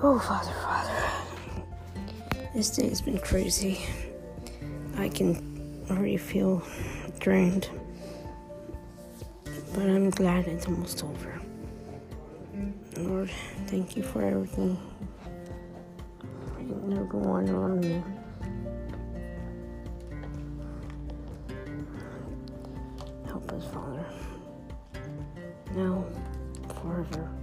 Oh, Father, Father. This day has been crazy. I can already feel drained. But I'm glad it's almost over. Lord, thank you for everything everyone around me. Help us, Father. Now, forever.